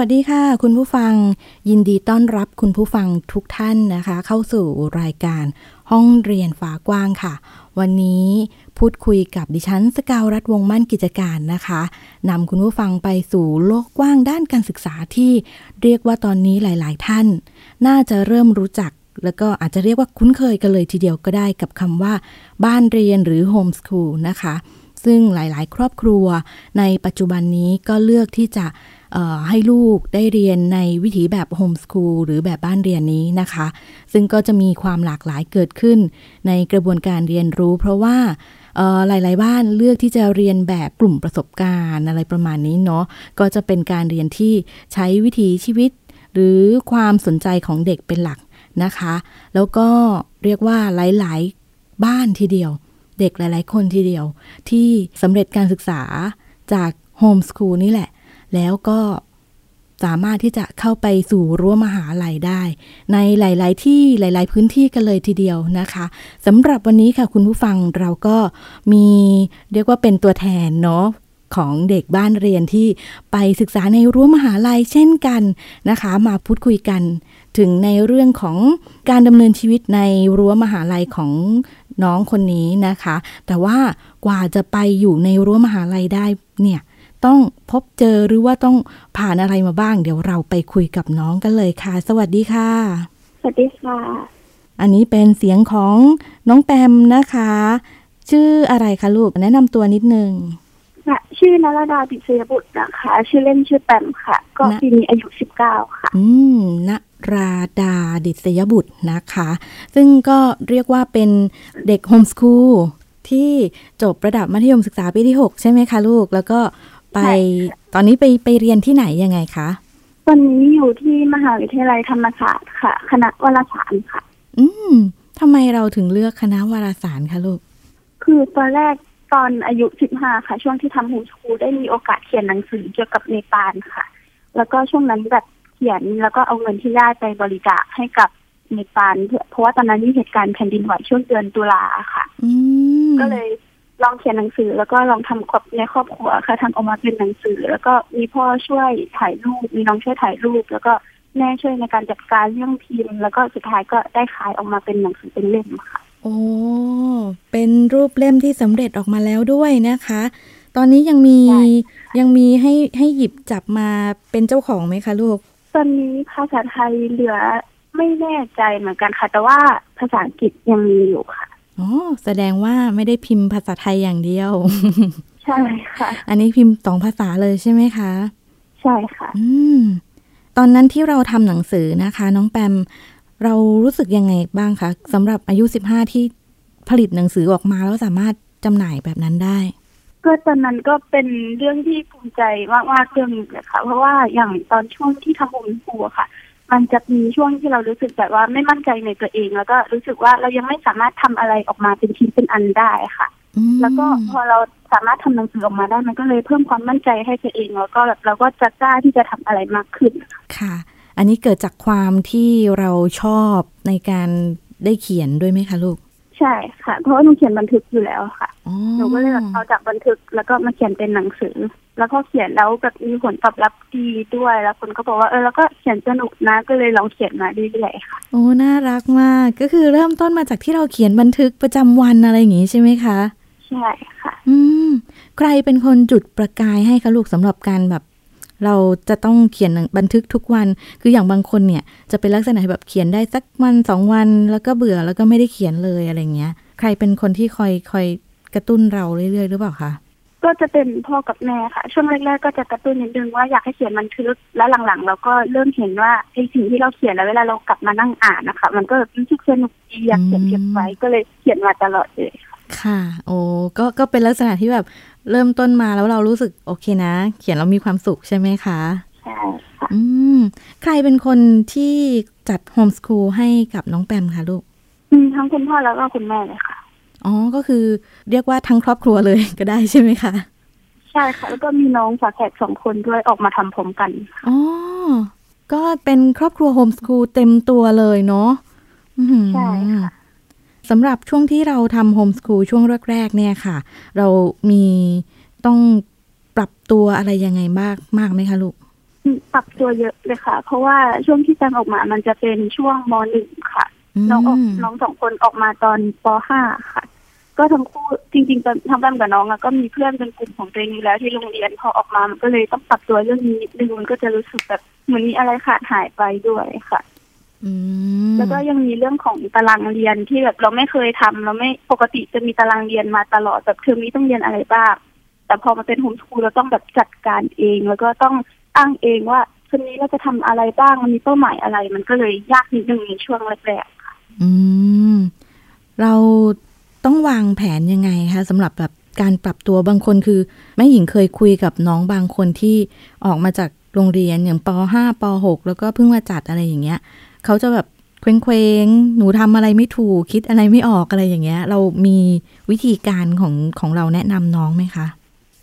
วัสดีค่ะ คุณผู้ฟังยินดีต้อนรับคุณผู้ฟังทุกท่านนะคะ เข้าสู่รายการห้องเรียนฟ้ากว้างค่ะ วันนี้พูดคุยกับดิฉันสกาวรัฐวงมั่นกิจการนะคะนำคุณผู้ฟังไปสู่โลกกว้างด้านการศึกษาที่เรียกว่าตอนนี้หลาย ๆ ท่าน น่าจะเริ่มรู้จักแล้วก็อาจจะเรียกว่าคุ้นเคยกันเลยทีเดียวก็ได้กับคำว่า บ้านเรียนหรือโฮมสคูลนะคะซึ่งหลาย ๆ ครอบครัวในปัจจุบันนี้ก็เลือกที่จะ ให้ลูกได้เรียนในวิถีแบบโฮมสคูลหรือแบบบ้านเรียนนี้นะคะ ซึ่งก็จะมีความหลากหลายเกิดขึ้นในกระบวนการเรียนรู้ เพราะว่าหลาย ๆ บ้านเลือกที่จะเรียนแบบกลุ่มประสบการณ์อะไรประมาณนี้เนาะก็จะเป็นการเรียนที่ใช้วิถีชีวิต หรือความสนใจของเด็กเป็นหลักนะคะ แล้วก็เรียกว่าหลาย ๆ บ้านทีเดียว เด็กหลาย ๆ คนทีเดียว ที่สำเร็จการศึกษาจากโฮมสคูลนี่แหละ แล้วก็สามารถที่จะเข้าไปสู่รั้วมหาลัยได้ ในหลาย ๆ ที่หลาย ๆ พื้นที่กันเลยทีเดียวนะคะสำหรับวันนี้ค่ะคุณผู้ฟังเราก็มีเรียกว่าเป็นตัวแทนเนาะของเด็กบ้านเรียนที่ไปศึกษาในรั้วมหาลัยเช่นกันนะคะ มาพูดคุยกัน ถึงในเรื่องของการดำเนินชีวิตในรั้วมหาลัยของน้องคนนี้นะคะ แต่ว่ากว่าจะไปอยู่ในรั้วมหาลัยได้เนี่ย ต้องพบเจอหรือว่าต้องผ่านอะไรมาบ้าง เดี๋ยวเราไปคุยกับน้องกันเลยค่ะ สวัสดีค่ะ สวัสดีค่ะ อันนี้เป็นเสียงของน้องแปมนะคะ ชื่ออะไรคะลูกแนะนำตัวนิดนึงค่ะชื่อนรดาปิศยบุตรนะคะ ชื่อเล่นชื่อแปมค่ะ ก็ปีนี้อายุสิบเก้าค่ะ อืมนราดาดิษยบุตรนะคะ ซึ่งก็เรียกว่าเป็นเด็กโฮมสคูลที่จบระดับมัธยมศึกษาปีที่ 6 ใช่ไหมคะลูก แล้วก็ ไปตอนนี้ไปไปเรียนที่ไหนยังไงคะตอนนี้อยู่ที่มหาวิทยาลัยธรรมศาสตร์ค่ะ คณะวารสารค่ะ อืมทำไมเราถึงเลือกคณะวารสารคะลูก คือตอนแรกตอนอายุสิบห้าค่ะ ช่วงที่ทำโฮมสคูลได้มีโอกาสเขียนหนังสือเกี่ยวกับเนปาลค่ะ แล้วก็ช่วงนั้นแบบเขียนแล้วก็เอาเงินที่ได้ไปบริจาคให้กับเนปาลเพราะว่าตอนนั้นมีเหตุการณ์แผ่นดินไหวช่วงเดือนตุลาค่ะก็เลย ลองเขียนหนังสือ แล้วก็ลองทำครอบในครอบครัวค่ะทำออกมาเป็นหนังสือ แล้วก็มีพ่อช่วยถ่ายรูป มีน้องช่วยถ่ายรูป แล้วก็แม่ช่วยในการจัดการเรื่องพิมพ์ แล้วก็สุดท้ายก็ได้ขายออกมาเป็นหนังสือเป็นเล่มค่ะ โอ้เป็นรูปเล่มที่สำเร็จออกมาแล้วด้วยนะคะ ตอนนี้ยังมียังมีให้ให้หยิบจับมาเป็นเจ้าของไหมคะลูก ตอนนี้ภาษาไทยเหลือไม่แน่ใจเหมือนกันค่ะ แต่ว่าภาษาอังกฤษยังมีอยู่ค่ะ อ๋อแสดงว่าไม่ได้พิมพ์ภาษาไทยอย่างเดียว ใช่ค่ะ อันนี้พิมพ์สองภาษาเลยใช่ไหมคะ ใช่ค่ะ อืม ตอนนั้นที่เราทำหนังสือนะคะ น้องแปม เรารู้สึกยังไงบ้างคะสำหรับอายุสิบห้าที่ผลิตหนังสือออกมาแล้วสามารถจำหน่ายแบบนั้นได้ ก็ตอนนั้นก็เป็นเรื่องที่ภูมิใจมากๆเรื่องนึงเลยค่ะ เพราะว่าอย่างตอนช่วงที่ทำโฮมสคูลค่ะ มันจะมีช่วงที่เรารู้สึกแบบว่าไม่มั่นใจในตัวเอง แล้วก็รู้สึกว่าเรายังไม่สามารถทำอะไรออกมาเป็นชิ้นเป็นอันได้ค่ะ แล้วก็พอเราสามารถทำหนังสือออกมาได้มันก็เลยเพิ่มความมั่นใจให้ตัวเอง แล้วก็แบบเราก็จะกล้าที่จะทำอะไรมากขึ้นค่ะ อันนี้เกิดจากความที่เราชอบในการได้เขียนด้วยไหมคะลูก ใช่ค่ะ เพราะว่าหนูเขียนบันทึกอยู่แล้วค่ะ หนูก็เลยเอาจากบันทึกแล้วก็มาเขียนเป็นหนังสือ แล้วก็เขียนแล้วแบบมีผลตอบรับดีด้วย แล้วคนก็บอกว่าเออแล้วก็เขียนสนุกนะก็เลยลองเขียนมาเรื่อยๆค่ะ โอ้น่ารักมากก็คือเริ่มต้นมาจากที่เราเขียนบันทึกประจำวันอะไรอย่างงี้ใช่ไหมคะ ใช่ค่ะ อืมใครเป็นคนจุดประกายให้คะลูกสำหรับการแบบ เราจะต้องเขียนบันทึกทุกวัน คืออย่างบางคนเนี่ยจะเป็นลักษณะแบบเขียนได้สักวันสองวันแล้วก็เบื่อแล้วก็ไม่ได้เขียนเลยอะไรเงี้ย ใครเป็นคนที่คอยคอยกระตุ้นเราเรื่อยๆ หรือเปล่าคะ ก็จะเป็นพ่อกับแม่ค่ะ ช่วงแรกๆก็จะกระตุ้นนิดนึงว่าอยากให้เขียนบันทึก แล้วหลังๆ เราก็เริ่มเห็นว่าไอ้สิ่งที่เราเขียนแล้วเวลาเรากลับมานั่งอ่านนะคะ มันก็รู้สึกสนุกดีอยากเขียนเก็บไว้ก็เลยเขียนมาตลอดเลยค่ะค่ะโอ้ก็ก็เป็นลักษณะที่แบบ เริ่มต้นมาแล้วเรารู้สึกโอเคนะ เขียนแล้วมีความสุขใช่ไหมคะใช่ค่ะค่ะอืมใครเป็นคนที่จัดโฮมสคูลให้กับน้องแปมคะลูกอืมทั้งคุณพ่อแล้วก็คุณแม่เลยค่ะอ๋อก็คือเรียกว่าทั้งครอบครัวเลยก็ได้ใช่ไหมคะ ใช่ค่ะ แล้วก็มีน้องฝาแฝดสองคนด้วยออกมาทำผมกันอ๋อก็เป็นครอบครัวโฮมสคูลเต็มตัวเลยเนาะอื้อหือใช่ค่ะ สำหรับช่วงที่เราทำโฮมสคูลช่วงแรกๆเนี่ยค่ะ เรามีต้องปรับตัวอะไรยังไงมากมากไหมคะลูกอืมปรับตัวเยอะเลยค่ะ เพราะว่าช่วงที่แจงออกมามันจะเป็นช่วงมหนึ่งค่ะ น้องออกน้องสองคนออกมาตอนปห้าค่ะ ก็ทั้งคู่จริงๆตอนทำบ้านกับน้องอะก็มีเพื่อนเป็นกลุ่มของตัวเองอยู่แล้วที่โรงเรียนพอออกมามันก็เลยต้องปรับตัวเรื่องนี้นิดนึงมันก็จะรู้สึกแบบเหมือนมีอะไรขาดหายไปด้วยค่ะอืม แล้วก็ยังมีเรื่องของตารางเรียนที่แบบเราไม่เคยทำเราไม่ปกติจะมีตารางเรียนมาตลอดแบบเทอมนี้ต้องเรียนอะไรบ้างแต่พอมาเป็นโฮมสคูลเราต้องแบบจัดการเอง แล้วก็ต้องอ้างเองว่าเทอมนี้เราจะทำอะไรบ้างมันมีเป้าหมายอะไร มันก็เลยยากนิดนึงในช่วงแรกๆอืมเราต้องวางแผนยังไงคะสำหรับแบบการปรับตัวบางคนคือแม่หญิงเคยคุยกับน้องบางคนที่ออกมาจากโรงเรียนอย่างป .5 ป .6 แล้วก็เพิ่งมาจัดอะไรอย่างเงี้ย เขาจะแบบเคว้งเคว้งๆหนูทำอะไรไม่ถูกคิดอะไรไม่ออกอะไรอย่างเงี้ย เรามีวิธีการของของเราแนะนำน้องไหมคะ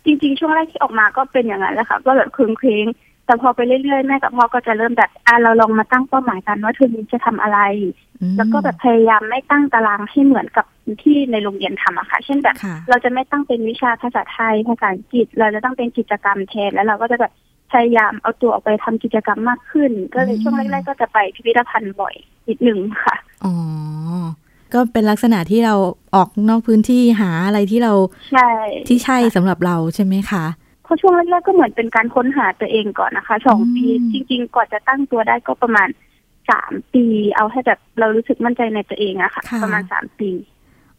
จริง ๆ ช่วงแรกที่ออกมาก็เป็นอย่างนั้นแหละค่ะก็แบบเคว้งๆแต่พอไปเรื่อยๆแม่กับพ่อก็จะเริ่มแบบอะเราลองมาตั้งเป้าหมายกันว่าเทอมนี้จะทำอะไรอืมแล้วก็แบบพยายามไม่ตั้งตารางให้เหมือนกับที่ในโรงเรียนทำอะค่ะ เช่นแบบค่ะเราจะไม่ตั้งเป็นวิชาภาษาไทยภาษาอังกฤษ เราจะตั้งเป็นกิจกรรมแทนแล้วเราก็จะแบบ พยายามเอาตัวออกไปทำกิจกรรมมากขึ้น ก็เลยช่วงแรก ๆ ก็จะไปพิพิธภัณฑ์บ่อยนิดหนึ่งค่ะอ๋อก็เป็นลักษณะที่เราออกนอกพื้นที่หาอะไรที่เราใช่ที่ใช่สำหรับเราใช่ไหมคะเพราะช่วงแรกๆก็เหมือนเป็นการค้นหาตัวเองก่อนนะคะสองอืมปีจริง ๆกว่าจะตั้งตัวได้ก็ประมาณสามปี เอาให้แบบเรารู้สึกมั่นใจในตัวเองอะค่ะ ประมาณสามปี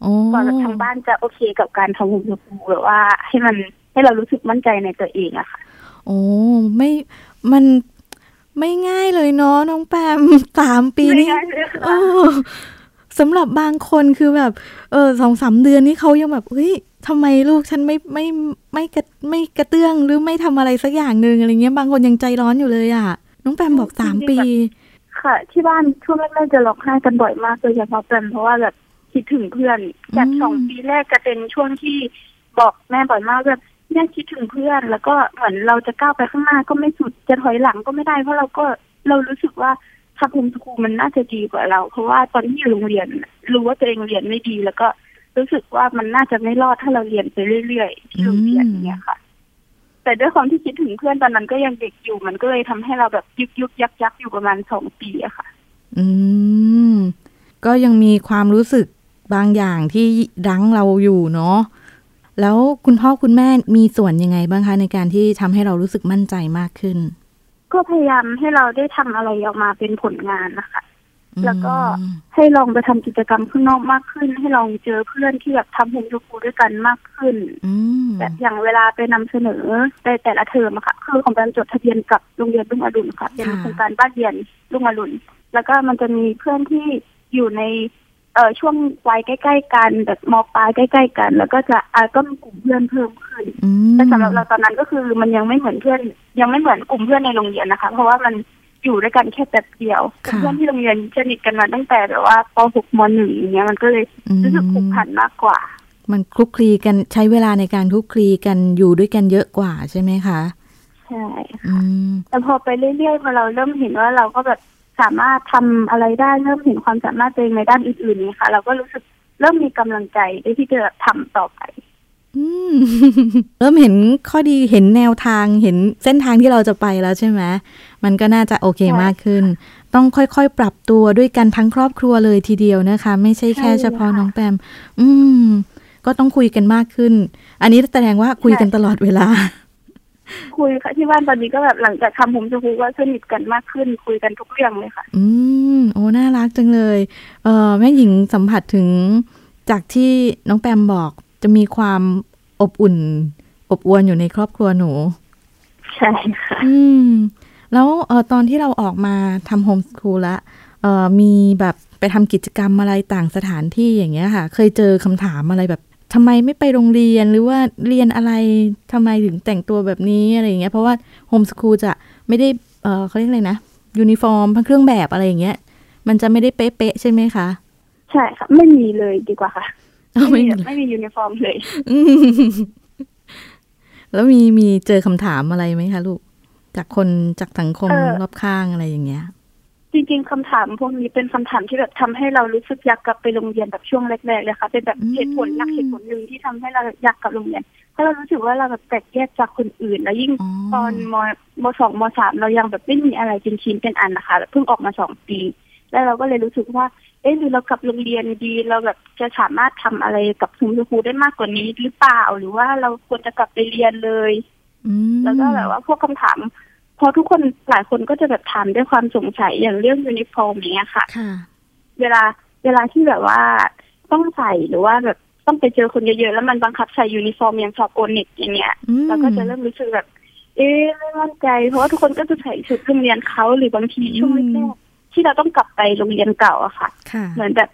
โอ้ก่อนแบบทางบ้านจะโอเคกับการทำหุ่นยนต์หรือว่าให้มันให้เรารู้สึกมั่นใจในตัวเองอะค่ะ โอ้ไม่มันไม่ง่ายเลยเนาะน้องแปมสามปีนี่ไม่ง่ายเลยค่ะเออสำหรับบางคนคือแบบ เออสองสามเดือนนี่เขายังแบบเฮ้ยทำไมลูกฉันไม่ไม่ไม่กระไม่กระเตื้องหรือไม่ทำอะไรสักอย่างหนึ่งอะไรเงี้ยบางคนยังใจร้อนอยู่เลยอะน้องแปมบอกสามปี ค่ะ ที่บ้านช่วงแรกๆจะร้องไห้กันบ่อยมากโดยเฉพาะเป็นเพราะว่าแบบคิดถึงเพื่อนแบบอืมสองปีแรกจะเป็นช่วงที่บอกแม่บ่อยมากแบบ แม่คิดถึงเพื่อนแล้วก็เหมือนเราจะก้าวไปข้างหน้าก็ไม่สุดจะถอยหลังก็ไม่ได้ เพราะเราก็เรารู้สึกว่าทำโฮมสคูลมันน่าจะดีกว่าเรา เพราะว่าตอนที่อยู่โรงเรียน รู้ว่าตัวเองเรียนไม่ดี แล้วก็รู้สึกว่ามันน่าจะไม่รอดถ้าเราเรียนไปเรื่อยๆที่โรงเรียนเงี้ยค่ะ แต่ด้วยความที่คิดถึงเพื่อนตอนนั้นก็ยังเด็กอยู่มันก็เลยทำให้เราแบบยุกยุกยักยักอยู่ประมาณสองปีอะค่ะ อืม ก็ยังมีความรู้สึกบางอย่างที่รั้งเราอยู่เนาะ แล้วคุณพ่อคุณแม่มีส่วนยังไงบ้างคะในการที่ทำให้เรารู้สึกมั่นใจมากขึ้น ก็พยายามให้เราได้ทำอะไรออกมาเป็นผลงานนะคะ แล้วก็อืมให้ลองไปทำกิจกรรมข้างนอกมากขึ้น ให้ลองเจอเพื่อนที่แบบทำโฮมสคูลด้วยกันมากขึ้นอืมแบบอย่างเวลาไปนำเสนอในแต่ละเทอมอะค่ะคือของการจดทะเบียนกับโรงเรียนรุ่งอรุณค่ะเป็นโครงการบ้านเรียนรุ่งอรุณแล้วก็มันจะมีเพื่อนที่อยู่ใน เอ่อช่วงวัยใกล้ ๆ กันแบบมปลายใกล้ ๆ กัน แล้วก็จะอ่าก็มีกลุ่มเพื่อนเพิ่มขึ้นอืมแต่สำหรับเราตอนนั้นก็คือมันยังไม่เหมือนเพื่อน ยังไม่เหมือนกลุ่มเพื่อนในโรงเรียนนะคะ เพราะว่ามันอยู่ด้วยกันแค่แป๊บเดียวค่ะเพื่อนที่โรงเรียนสนิทกันมาตั้งแต่แบบว่าป .6 ม .1 อย่างเงี้ยมันก็เลยรู้สึกผูกพันมากกว่า มันคลุกคลีกันใช้เวลาในการคลุกคลีกันอยู่ด้วยกันเยอะกว่าใช่ไหมคะใช่อืมแต่พอไปเรื่อยๆพอเราเริ่มเห็นว่าเราก็แบบ สามารถทำอะไรได้เริ่มเห็นความสามารถตัวเองในด้านอื่นๆนี่ค่ะ เราก็รู้สึกเริ่มมีกำลังใจที่จะทำต่อไปอืมเริ่มเห็นข้อดีเห็นแนวทางเห็นเส้นทางที่เราจะไปแล้วใช่ไหมมันก็น่าจะโอเคใช่มากขึ้น ต้องค่อยๆ ปรับตัวด้วยกันทั้งครอบครัวเลยทีเดียวนะคะ ไม่ใช่แค่ใช่เฉพาะค่ะน้องแปม อืม ก็ต้องคุยกันมากขึ้น อันนี้แสดงว่าคุยกันตลอดเวลา คุยค่ะที่บ้านตอนนี้ก็แบบหลังจากทำโฮมสคูลก็สนิทกันมากขึ้น คุยกันทุกเรื่องเลยค่ะ อืมโอ้น่ารักจังเลยเออแม่หญิงสัมผัสถึงจากที่น้องแปมบอกจะมีความอบอุ่น อบอวลอยู่ในครอบครัวหนู ใช่ค่ะ อืม แล้วเออตอนที่เราออกมาทำโฮมสคูลแล้วเออมีแบบไปทำกิจกรรมอะไรต่างสถานที่อย่างเงี้ยค่ะ เคยเจอคำถามอะไรแบบ ทำไมไม่ไปโรงเรียนหรือว่าเรียนอะไรทำไมถึงแต่งตัวแบบนี้อะไรอย่างเงี้ยเพราะว่า homeschool จะไม่ได้เออเขาเรียกอะไรนะยูนิฟอร์มเครื่องแบบอะไรอย่างเงี้ย มันจะไม่ได้เป๊ะๆใช่ไหมคะ ใช่ค่ะไม่มีเลยดีกว่าค่ะอ้าวไม่มีไม่มีไม่มียูนิฟอร์มเลยอืมแล้วมีมีเจอคำถามอะไรไหมคะลูก จากคนจากสังคมเออรอบข้างอะไรอย่างเงี้ย จริงๆคำถามพวกนี้เป็นคำถามที่แบบทำให้เรารู้สึกอยากกลับไปโรงเรียนแบบช่วงแรกๆเลยค่ะเป็นแบบอืมเหตุผลหลักเหตุผลหนึ่งที่ทำให้เราอยากกลับโรงเรียนเพราะเรารู้สึกว่าเราแบบแตกแยกจากคนอื่น แล้วยิ่งอ๋อตอนมมสองมสามเรายังแบบไม่มีอะไรเป็นชิ้นเป็นอันนะคะแบบเพิ่งออกมาสองปี แล้วเราก็เลยรู้สึกว่า เอ๊ะหรือเรากลับโรงเรียนดีเราแบบจะสามารถทำอะไรกับคุณครูได้มากกว่านี้หรือเปล่า หรือว่าเราควรจะกลับไปเรียนเลยอืมแล้วก็แบบว่าพวกคำถาม พอทุกคนหลายคนก็จะแบบถามด้วยความสงสัยอย่างเรื่องยูนิฟอร์มอย่างเงี้ยค่ะค่ะเวลาเวลาที่แบบว่าต้องใส่หรือว่าแบบต้องไปเจอคนเยอะๆแล้วมันบังคับใส่ยูนิฟอร์มอย่างสอบโอเน็ตอย่างเงี้ยอืมเราก็จะเริ่มรู้สึกแบบ เอ๊ะไม่มั่นใจ เพราะว่าทุกคนก็จะใส่ชุดโรงเรียนเขาหรือบางทีช่วงแรกๆที่เราต้องกลับไปโรงเรียนเก่าอะค่ะค่ะเหมือนแบบ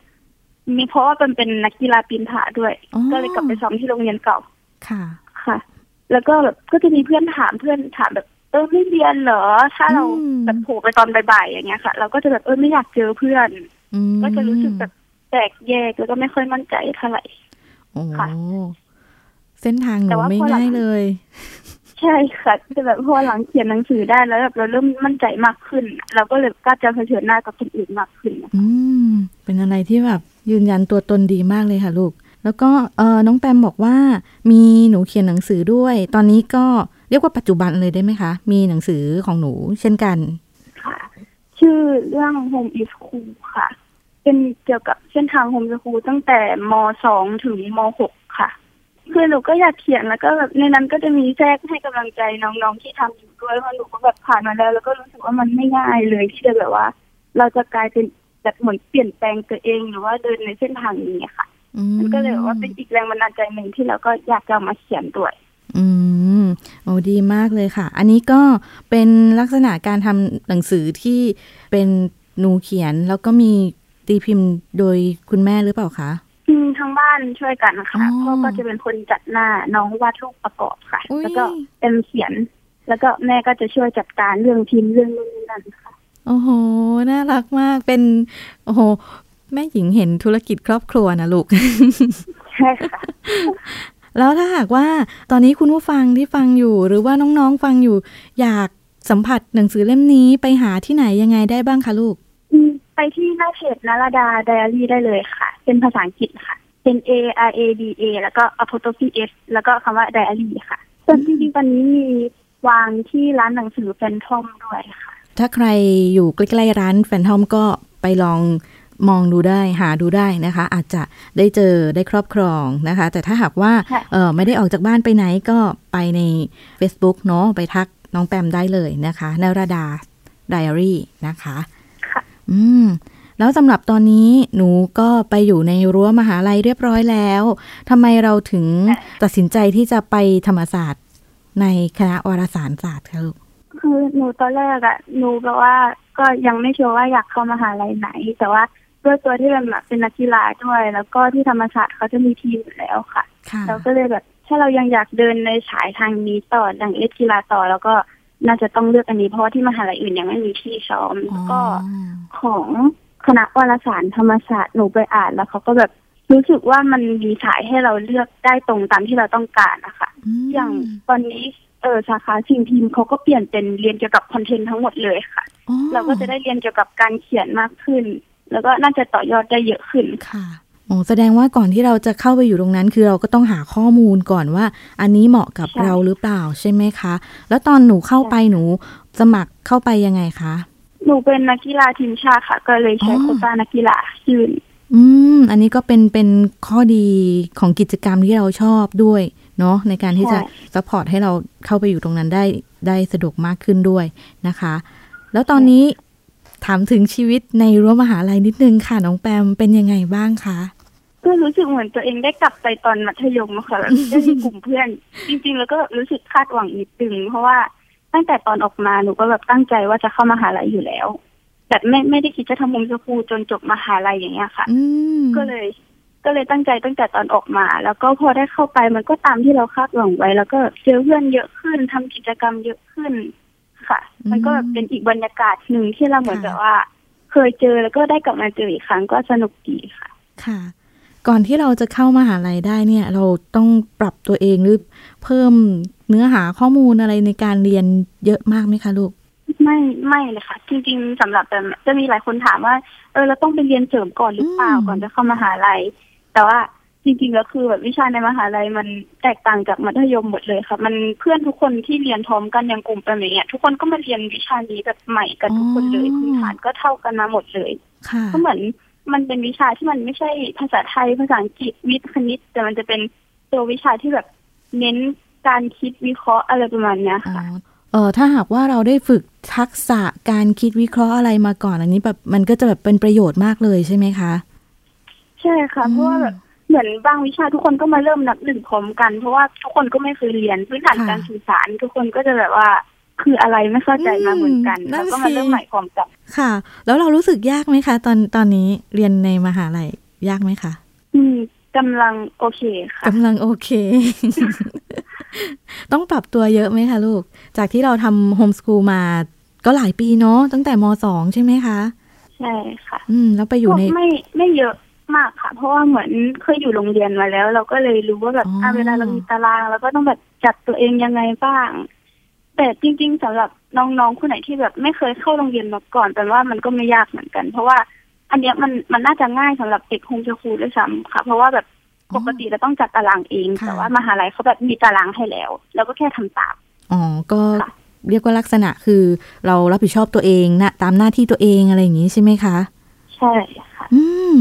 มีเพราะว่ามันเป็นนักกีฬาปีนผาด้วยอ๋อก็เลยกลับไปซ้อมที่โรงเรียนเก่าค่ะค่ะ แล้วก็แบบก็จะมีเพื่อนถามเพื่อนถามแบบ เออไม่เรียนเหรอ ถ้าเราอืมแบบโผล่ไปตอนบ่ายๆอย่างเงี้ยค่ะ เราก็จะแบบเออไม่อยากเจอเพื่อนอืมก็จะรู้สึกแบบแตกแยกแล้วก็ไม่ค่อยมั่นใจเท่าไหร่โอ้ค่ะเส้นทางหแต่นูว่าไม่พอหลังง่ายเลย ใช่ค่ะแต่แบบพอหลังเขียนหนังสือได้แล้วแบบเราเริ่มมั่นใจมากขึ้น เราก็เลยกล้าจะเผชิญหน้ากับคนอื่นมากขึ้นอืมเป็นอะไรที่แบบยืนยันตัวตนดีมากเลยค่ะลูก แล้วก็เออน้องแปมบอกว่ามีห นูเขียนหนังสือด้วย ตอนนี้ก็เรียกว่าปัจจุบันเลยได้ไหมคะ มีหนังสือของหนูเช่นกัน ค่ะ ชื่อเรื่อง Home is Cool ค่ะ เป็นเกี่ยวกับเส้นทาง Home is Cool ตั้งแต่มสองถึงมหกค่ะ คือหนูก็อยากเขียนแล้วก็แบบในนั้นก็จะมีแทรกให้กำลังใจน้องๆที่ทำอยู่ด้วยเพราะหนูก็แบบผ่านมาแล้ว แล้วก็รู้สึกว่ามันไม่ง่ายเลยที่จะแบบว่า เราจะกลายเป็นแบบเหมือนเปลี่ยนแปลงตัวเองหรือว่าเดินในเส้นทางนี้ค่ะ มันก็เลยแบบว่าเป็นอีกแรงบันดาลใจหนึ่งที่เราก็อยากจะเอามาเขียนด้วย อืมโอ้ดีมากเลยค่ะ อันนี้ก็เป็นลักษณะการทำหนังสือที่เป็นหนูเขียนแล้วก็มีตีพิมพ์โดยคุณแม่หรือเปล่าคะอืมทั้งบ้านช่วยกันค่ะอ๋อพ่อก็จะเป็นคนจัดหน้าน้องวาดรูปประกอบค่ะอุ๊ยแล้วก็เป็นเขียน แล้วก็แม่ก็จะช่วยจัดการเรื่องพิมพ์เรื่องนู่นนี่นั่นค่ะโอ้โห น่ารักมาก เป็น โอ้โห แม่หญิงเห็นธุรกิจครอบครัวนะลูกใช่ค่ะแล้วถ้าหากว่าตอนนี้คุณผู้ฟังที่ฟังอยู่ หรือว่าน้องๆฟังอยู่ อยากสัมผัสหนังสือเล่มนี้ไปหาที่ไหนยังไงได้บ้างคะลูกอืมไปที่หน้าเพจนารดาไดอารี่ได้เลยค่ะ เป็นภาษาอังกฤษค่ะ เป็น N A R A D A แล้วก็ apostrophe S แล้วก็คำว่าไดอารี่ค่ะส่วนจริงๆตอนนี้มีวางที่ร้านหนังสือแฟนทอมด้วยค่ะ ถ้าใครอยู่ใกล้ๆร้านแฟนทอมก็ไปลอง มองดูได้หาดูได้นะคะ อาจจะได้เจอได้ครอบครองนะคะ แต่ถ้าหากว่าค่ะเออไม่ได้ออกจากบ้านไปไหนก็ไปใน Facebook เนาะไปทักน้องแปมได้เลยนะคะนราดาไดอารี่นะคะค่ะอืมแล้วสำหรับตอนนี้หนูก็ไปอยู่ในรั้วมหาลัยเรียบร้อยแล้วทำไมเราถึงตัดสินใจที่จะไปธรรมศาสตร์ในคณะวารสารศาสตร์คะลูกคือหนูตอนแรกอะหนูแบบว่าก็ยังไม่ชัวร์ว่าอยากเข้ามหาลัยไหน แต่ว่า ด้วยตัวที่เป็นแบบเป็นนักกีฬาด้วย แล้วก็ที่ธรรมศาสตร์เขาจะมีทีมอยู่แล้วค่ะค่ะเราก็เลยแบบถ้าเรายังอยากเดินในสายทางนี้ต่ออย่างเล่นกีฬาต่อ แล้วก็น่าจะต้องเลือกอันนี้เพราะว่าที่มหาลัยอื่นยังไม่มีที่ซ้อมแล้วก็ของคณะวารสารธรรมศาสตร์หนูไปอ่านแล้วเขาก็แบบรู้สึกว่ามันมีสายให้เราเลือกได้ตรงตามที่เราต้องการนะคะมอย่างตอนนี้เออสาขาสิ่งพิมพ์เขาก็เปลี่ยนเป็นเรียนเกี่ยวกับคอนเทนต์ทั้งหมดเลยค่ะอ๋อเราก็จะได้เรียนเกี่ยวกับการเขียนมากขึ้น แล้วก็น่าจะต่อยอดได้เยอะขึ้นค่ะโอ้แสดงว่าก่อนที่เราจะเข้าไปอยู่ตรงนั้น คือเราก็ต้องหาข้อมูลก่อนว่า อันนี้เหมาะกับใช่เราหรือเปล่าใช่ไหมคะ แล้วตอนหนูเข้าไปหนูสมัครเข้าไปยังไงคะหนูเป็นนักกีฬาทีมชาติค่ะ ก็เลยใช้อ๋อโควต้านักกีฬายื่นอืม อันนี้ก็เป็นเป็นข้อดีของกิจกรรมที่เราชอบด้วยเนาะในการที่จะใช่ support ให้เราเข้าไปอยู่ตรงนั้นได้ได้สะดวกมากขึ้นด้วยนะคะ แล้วตอนนี้ ถามถึงชีวิตในรั้วมหาลัยนิดนึงค่ะน้องแปมเป็นยังไงบ้างคะก็รู้สึกเหมือนตัวเองได้กลับไปตอนมัธยมอะค่ะแบบได้มีกลุ่มเพื่อน จริง ๆ แล้วก็รู้สึกคาดหวังนิดนึงเพราะว่าตั้งแต่ตอนออกมาหนูก็แบบตั้งใจว่าจะเข้ามหาลัยอยู่แล้วแบบไม่ไม่ได้คิดจะทำมุมสกูลจนจบมหาลัยอย่างเงี้ยค่ะอืมก็เลย ก็เลยตั้งใจตั้งแต่ตอนออกมา แล้วก็พอได้เข้าไปมันก็ตามที่เราคาดหวังไว้ แล้วก็เจอเพื่อนเยอะขึ้นทำกิจกรรมเยอะขึ้น ค่ะ มันก็แบบเป็นอีกบรรยากาศหนึ่งที่เราเหมือนค่ะแบบว่า เคยเจอแล้วก็ได้กลับมาเจออีกครั้งก็สนุกดีค่ะ ค่ะ ก่อนที่เราจะเข้ามาหาลัยได้เนี่ย เราต้องปรับตัวเองหรือเพิ่มเนื้อหาข้อมูลอะไรในการเรียนเยอะมากไหมคะลูกไม่ไม่เลยค่ะ จริง ๆสำหรับแต่จะมีหลายคนถามว่า เออเราต้องไปเรียนเสริมก่อนหรือเปล่าอืมก่อนจะเข้ามหาลัยแต่ว่า จริงๆแล้วคือแบบวิชาในมหาลัยมันแตกต่างจากมัธยมหมดเลยค่ะ มันเพื่อนทุกคนที่เรียนพร้อมกันอย่างกลุ่มเป็นอย่างเงี้ยทุกคนก็มาเรียนวิชานี้แบบใหม่กันทุกคนเลยพื้นฐานก็เท่ากันมาหมดเลยค่ะก็เหมือนมันเป็นวิชาที่มันไม่ใช่ภาษาไทยภาษาอังกฤษวิทย์คณิต แต่มันจะเป็นตัววิชาที่แบบเน้นการคิดวิเคราะห์อะไรประมาณเนี้ยอ๋อค่ะเออถ้าหากว่าเราได้ฝึกทักษะการคิดวิเคราะห์อะไรมาก่อนอันนี้แบบมันก็จะแบบเป็นประโยชน์มากเลยใช่ไหมคะ ใช่ค่ะเพราะว่าแบบ เหมือนบางวิชาทุกคนก็มาเริ่มนับหนึ่งพร้อมกัน เพราะว่าทุกคนก็ไม่เคยเรียนพื้นฐานค่ะการสื่อสาร ทุกคนก็จะแบบว่าคืออะไรไม่เข้าใจมาเหมือนกันอืมนั่แล้วนก็มาสิเริ่มใหม่พร้อมกันค่ะ แล้วเรารู้สึกยากไหมคะ ตอนตอนนี้เรียนในมหาลัยยากไหมคะ อืมกำลังโอเคค่ะกำลังโอเค ต้องปรับตัวเยอะไหมคะลูก จากที่เราทำโฮมส o ูลมาก็หลายปีเนาะตั้งแต่มสองใช่ไหมคะ ใช่ค่ะ อืมแล้วไปอยู่ในก็ไม่ไม่เยอะ มากค่ะ เพราะว่าเหมือนเคยอยู่โรงเรียนมาแล้ว เราก็เลยรู้ว่าแบบอ๋ออะเวลาเรามีตารางเราก็ต้องแบบจัดตัวเองยังไงบ้าง แต่จริง ๆสำหรับน้องๆคนไหนที่แบบไม่เคยเข้าโรงเรียนมาก่อน แต่ว่ามันก็ไม่ยากเหมือนกัน เพราะว่า อันเนี้ยมันมันน่าจะง่ายสำหรับเด็กโฮมสคูลด้วยซ้ำค่ะ เพราะว่าแบบปกติเราต้องจัดตารางเอง ค่ะ แต่ว่ามหาลัยเขาแบบมีตารางให้แล้วเราก็แค่ทำตาม อ๋อ ก็ค่ะ เรียกว่าลักษณะคือเรารับผิดชอบตัวเองนะตามหน้าที่ตัวเองอะไรอย่างนี้ใช่ไหมคะ ใช่ค่ะ อืม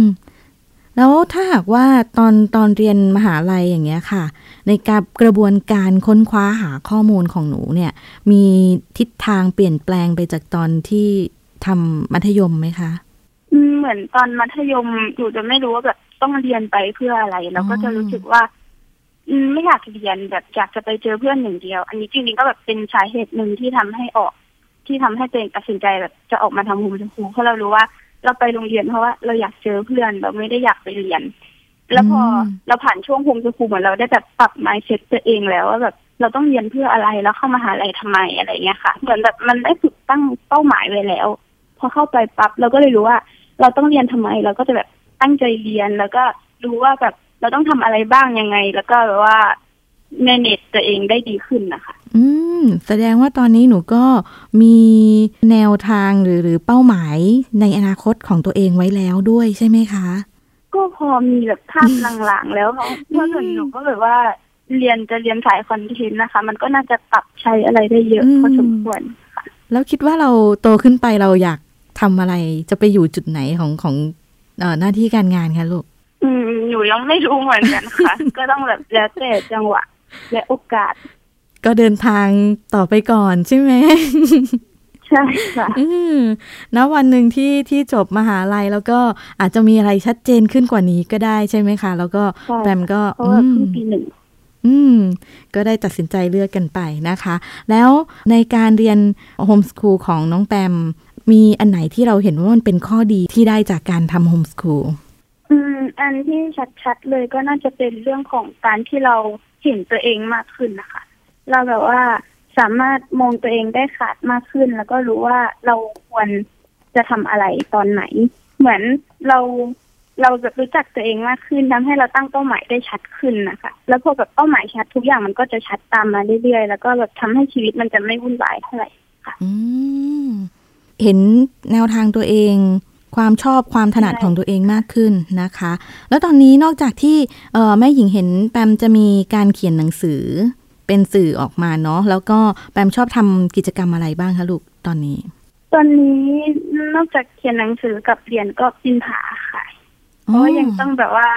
แล้วถ้าหากว่าตอนตอนเรียนมหาลัยอย่างเงี้ยค่ะ ในการกระบวนการค้นคว้าหาข้อมูลของหนูเนี่ย มีทิศทางเปลี่ยนแปลงไปจากตอนที่ทำมัธยมไหมคะเหมือนตอนมัธยมหนูจะไม่รู้ว่าแบบต้องเรียนไปเพื่ออะไรเราก็จะรู้สึกว่าไม่อยากเรียนแบบอยากจะไปเจอเพื่อนอย่างเดียว อันนี้จริงๆก็แบบเป็นสาเหตุหนึ่งที่ทำให้ออก ที่ทำให้ตัวเองตัดสินใจแบบจะออกมาทำโฮมสคูลเพราะเรารู้ว่า เราไปโรงเรียนเพราะว่าเราอยากเจอเพื่อนเราไม่ได้อยากไปเรียน แล้วพออมเราผ่านช่วงโฮมสคูลเหมือนเราได้แบบปรับ mindset ตัวเองแล้วว่าแบบเราต้องเรียนเพื่ออะไรแล้วเข้ามาหาลัยทำไมอะไรเงี้ยค่ะ เหมือนแบบมันได้ฝึกตั้งเป้าหมายไว้แล้ว พอเข้าไปปั๊บเราก็เลยรู้ว่า เราต้องเรียนทำไม เราก็จะแบบตั้งใจเรียนแล้วก็รู้ว่าแบบเราต้องทำอะไรบ้างยังไง แล้วก็แบบว่า manage ตัวเองได้ดีขึ้นนะคะ อืม แสดงว่าตอนนี้หนูก็มีแนวทางหรือหรือเป้าหมายในอนาคตของตัวเองไว้แล้วด้วยใช่ไหมคะ ก็พอมีแบบภาพลางๆแล้วเพราะเมื่อก่อนหนูก็แบบว่าเรียนจะเรียนสายคอนเทนต์นะคะ มันก็น่าจะปรับใช้อะไรได้เยอะอืมพอสมควรค่ะ แล้วคิดว่าเราโตขึ้นไปเราอยากทำอะไรจะไปอยู่จุดไหนของของเอ่อหน้าที่การงานคะลูก อืมหนูยังไม่รู้เหมือนกันค่ะ ก็ต้องแบบแล้วแต่จังหวะ และโอกาส ก็เดินทางต่อไปก่อนใช่ไหมใช่ค่ะอืมแล้ววันหนึ่งที่ที่จบมหาลัยแล้วก็อาจจะมีอะไรชัดเจนขึ้นกว่านี้ก็ได้ใช่ไหมคะ แล้วก็ใช่แปมก็เพราะว่าอืเพิ่มงปีหนึ่งอืม ก็ได้ตัดสินใจเลือกกันไปนะคะ แล้วในการเรียนโฮมส o ูลของน้องแปม มีอันไหนที่เราเห็นว่ามันเป็นข้อดีที่ได้จากการทำโฮมส o ูลอืม อันที่ชัดๆเลยก็น่าจะเป็นเรื่องของการที่เรา เห็นตัวเองมากขึ้นนะคะ เราแบบว่าสามารถมองตัวเองได้ขาดมากขึ้น แล้วก็รู้ว่าเราควรจะทำอะไรตอนไหน เหมือนเราเราแบบรู้จักตัวเองมากขึ้นทำให้เราตั้งเป้าหมายได้ชัดขึ้นนะคะ แล้วพอแบบเป้าหมายชัดทุกอย่างมันก็จะชัดตามมาเรื่อยๆ แล้วก็แบบทำให้ชีวิตมันจะไม่วุ่นวายเท่าไหร่อืมเห็นแนวทางตัวเอง ความชอบความถนัดใช่ของตัวเองมากขึ้นนะคะ แล้วตอนนี้นอกจากที่เอ่อแม่หญิงเห็นแปมจะมีการเขียนหนังสือ เป็นสื่อออกมาเนาะแล้วก็แปมชอบทำกิจกรรมอะไรบ้างคะลูกตอนนี้ ตอนนี้นอกจากเขียนหนังสือกับเรียนก็ปินผาค่ะเพราะว่ายังต้องแบบว่า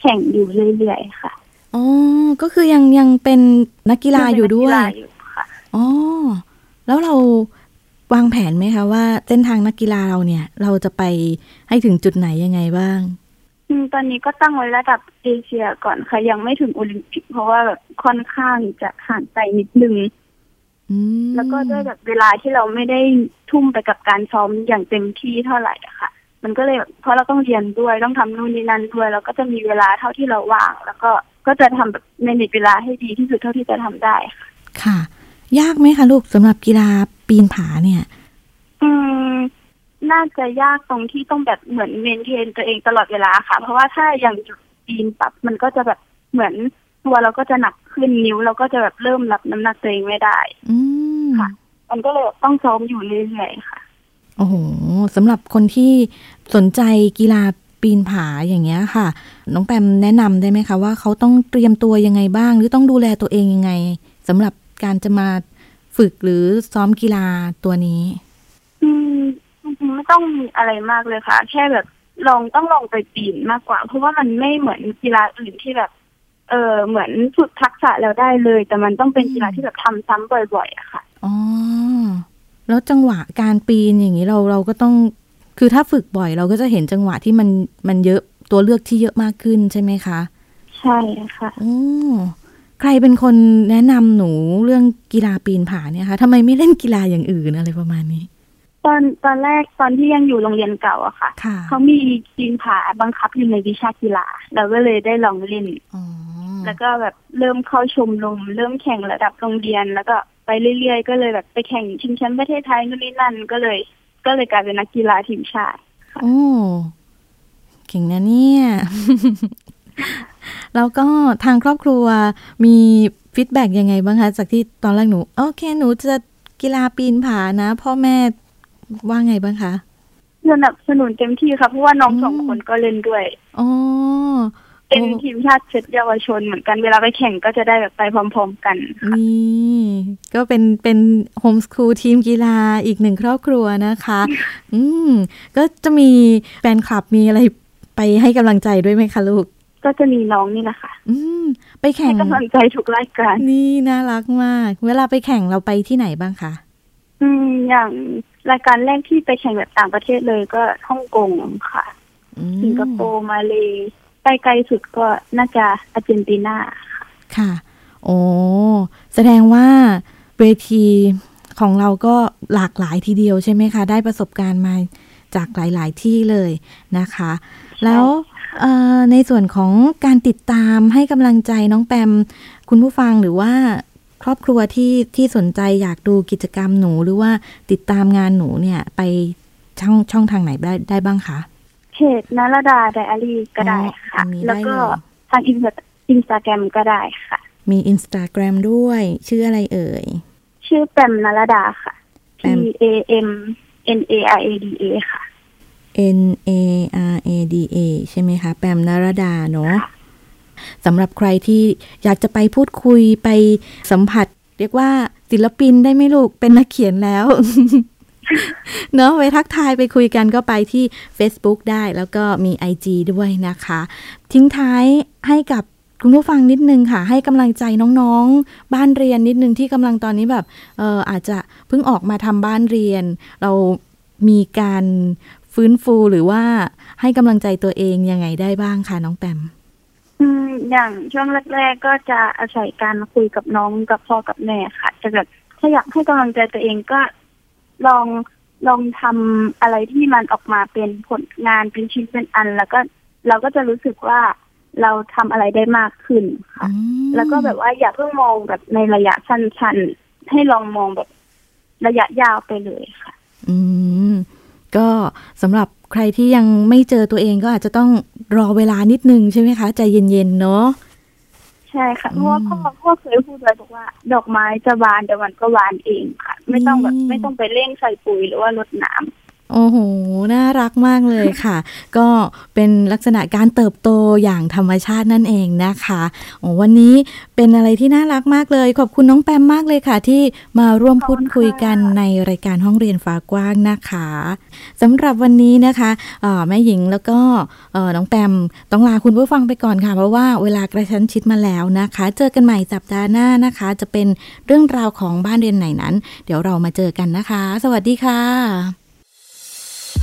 แข่งอยู่เรื่อยๆค่ะอ๋อก็คือยังยังเป็นนักกีฬาอยู่ด้วยงเป็นนักกีฬาอยู่ค่ะอ๋อแล้วเรา วางแผนไหมคะว่าเส้นทางนักกีฬาเราเนี่ย เราจะไปให้ถึงจุดไหนยังไงบ้างอืมตอนนี้ก็ตั้งไว้ระดับเอเชียก่อนค่ะ ยังไม่ถึงโอลิมปิก เพราะว่าแบบค่อนข้างจะห่างไกลนิดนึงอืมแล้วก็ด้วยแบบเวลาที่เราไม่ได้ทุ่มไปกับการซ้อมอย่างเต็มที่เท่าไหร่อะค่ะ มันก็เลยแบบเพราะเราต้องเรียนด้วยต้องทำนู่นนี่นั่นด้วยเราก็จะมีเวลาเท่าที่เราว่าง แล้วก็ก็จะทำแบบในเวลาให้ดีที่สุดเท่าที่จะทำได้ค่ะค่ะ ยากไหมคะลูกสำหรับกีฬาปีนผาเนี่ย อืม น่าจะยากตรงที่ต้องแบบเหมือนเมนเทนตัวเองตลอดเวลาค่ะ เพราะว่าถ้าอย่างจุดปีนปรับมันก็จะแบบเหมือนตัวเราก็จะหนักขึ้นนิ้วเราก็จะแบบเริ่มรับน้ำหนักตัวเองไม่ได้ อืมค่ะ มันก็เลยต้องซ้อมอยู่เรื่อยๆค่ะ โอ้โหสำหรับคนที่สนใจกีฬาปีนผาอย่างเงี้ยค่ะ น้องแปมแนะนำได้ไหมคะว่าเขาต้องเตรียมตัวยังไงบ้าง หรือต้องดูแลตัวเองยังไงสำหรับ การจะมาฝึกหรือซ้อมกีฬาตัวนี้ อืมจริงๆไม่ต้องมีอะไรมากเลยค่ะ แค่แบบลองต้องลองไปปีนมากกว่า เพราะว่ามันไม่เหมือนกีฬาอื่นที่แบบ เออเหมือนฝึกทักษะแล้วได้เลย แต่มันต้องเป็นกีฬาที่แบบทำซ้ำบ่อยๆอะค่ะอ๋อแล้วจังหวะการปีนอย่างนี้เราเราก็ต้อง คือถ้าฝึกบ่อย เราก็จะเห็นจังหวะที่มันมันเยอะตัวเลือกที่เยอะมากขึ้นใช่ไหมคะ ใช่ค่ะโอ้ ใครเป็นคนแนะนำหนูเรื่องกีฬาปีนผาเนี่ยคะทำไมไม่เล่นกีฬาอย่างอื่นอะไรประมาณนี้ ตอนตอนแรกตอนที่ยังอยู่โรงเรียนเก่าอะค่ะค่ะเขามีปีนผาบังคับอยู่ในวิชากีฬาเราก็เลยได้ลองเล่นอ๋อแล้วก็แบบเริ่มเข้าชมรมเริ่มแข่งระดับโรงเรียน แล้วก็ไปเรื่อยๆ ก็เลยแบบไปแข่งชิงแชมป์ประเทศไทยนู่นนี่นั่นก็เลย ก็เลยกลายเป็นนักกีฬาทีมชาติโอ้เก่งนะเนี่ย แล้วก็ทางครอบครัวมี feedback ยังไงบ้างคะจากที่ตอนแรกหนู โอเคหนูจะกีฬาปีนผานะ พ่อแม่ว่าไงบ้างคะสนับสนุนเต็มที่ค่ะเพราะว่าน้องอืมสองคนก็เล่นด้วยอ๋อเป็นโอ้ทีมชาติเซตเยาวชนเหมือนกันเวลาไปแข่งก็จะได้แบบไปพร้อม ๆ กันค่ะนี่ก็เป็นเป็นโฮมส o ูลทีมกีฬาอีกหนึ่งครอบครัวนะคะ อืมก็จะมีแฟนคลับมีอะไรไปให้กำลังใจด้วยไหมคะลูก ก็จะมีน้องนี่แหละค่ะ อืมไปแข่ให้งกำลังใจทุกรายการนี่น่ารักมาก เวลาไปแข่งเราไปที่ไหนบ้างคะอืมอย่างรายการแรกที่ไปแข่งแบบต่างประเทศเลยก็ฮ่องกงค่ะอืมสิงคโปร์มาเลยไปไกลสุดก็น่าจะอาร์เจนตินาค่ะ โอ้แสดงว่าเวทีของเราก็หลากหลายทีเดียวใช่ไหมคะ ได้ประสบการณ์มาจากหลาย ๆ ที่เลยนะคะ แล้วเอ่อ ในส่วนของการติดตามให้กำลังใจน้องแปม คุณผู้ฟังหรือว่าครอบครัวที่ที่สนใจอยากดูกิจกรรมหนูหรือว่าติดตามงานหนูเนี่ยไปช่องช่องทางไหนได้ได้บ้างคะเพจนารดาไดอารี่ก็ได้ค่ะอ๋ออันนี้ได้แล้วก็เลยทางอินสตาอินสตาแกรมก็ได้ค่ะ มี Instagram ด้วย ชื่ออะไรเอ่ย ชื่อแปมนารดาค่ะ P แปม A M N A R A D A ค่ะ N A R A D A ใช่ไหมคะ แปมนารดาเนาะค่ะสำหรับใครที่อยากจะไปพูดคุยไปสัมผัส เรียกว่าศิลปินได้ไหมลูก เป็นนักเขียนแล้ว เนาะไปทักทายไปคุยกันก็ไปที่ Facebook ได้แล้วก็มี IG ด้วยนะคะ ทิ้งท้ายให้กับคุณผู้ฟังนิดนึงค่ะ ให้กำลังใจน้องๆ บ้านเรียนนิดนึงที่กำลังตอนนี้แบบเอออาจจะเพิ่งออกมาทำบ้านเรียน เรามีการ ฟื้นฟูหรือว่าให้กำลังใจตัวเองยังไงได้บ้างคะน้องแปมอืมอย่างช่วงแรกๆก็จะอาศัยการคุยกับน้องกับพ่อกับแม่ค่ะจะแบบถ้าอยากให้กำลังใจตัวเองก็ลองลองทำอะไรที่มันออกมาเป็นผลงานเป็นชิ้นเป็นอัน แล้วก็เราก็จะรู้สึกว่าเราทำอะไรได้มากขึ้นค่ะ แล้วก็แบบว่าอย่าเพิ่งมองแบบในระยะสั้นๆให้ลองมองแบบระยะยาวไปเลยค่ะ อืม ก็สำหรับใครที่ยังไม่เจอตัวเองก็อาจจะต้องรอเวลานิดนึงใช่ไหมคะใจเย็นๆเนาะใช่ค่ะเพราะว่าพ่อพ่อเคยพูดไว้บอกว่า ดอกไม้จะบานเดี๋ยวมันก็บานเองค่ะ ไม่ต้องแบบอืมไม่ต้องไปเร่งใส่ปุ๋ยหรือว่ารดน้ำ โอ้โห น่ารักมากเลยค่ะ ก็เป็นลักษณะการเติบโตอย่างธรรมชาตินั่นเองนะคะโอ้วันนี้เป็นอะไรที่น่ารักมากเลย ขอบคุณน้องแปมมากเลยค่ะ ที่มาร่วมพูดคุยกันในรายการห้องเรียนฟ้ากว้างนะคะสำหรับวันนี้นะคะแม่หญิงแล้วก็น้องแปมต้องลาคุณผู้ฟังไปก่อนค่ะ เพราะว่าเวลากระชั้นชิดมาแล้วนะคะ เจอกันใหม่สัปดาห์หน้านะคะ จะเป็นเรื่องราวของบ้านเรียนไหนนั้น เดี๋ยวเรามาเจอกันนะคะ สวัสดีค่ะ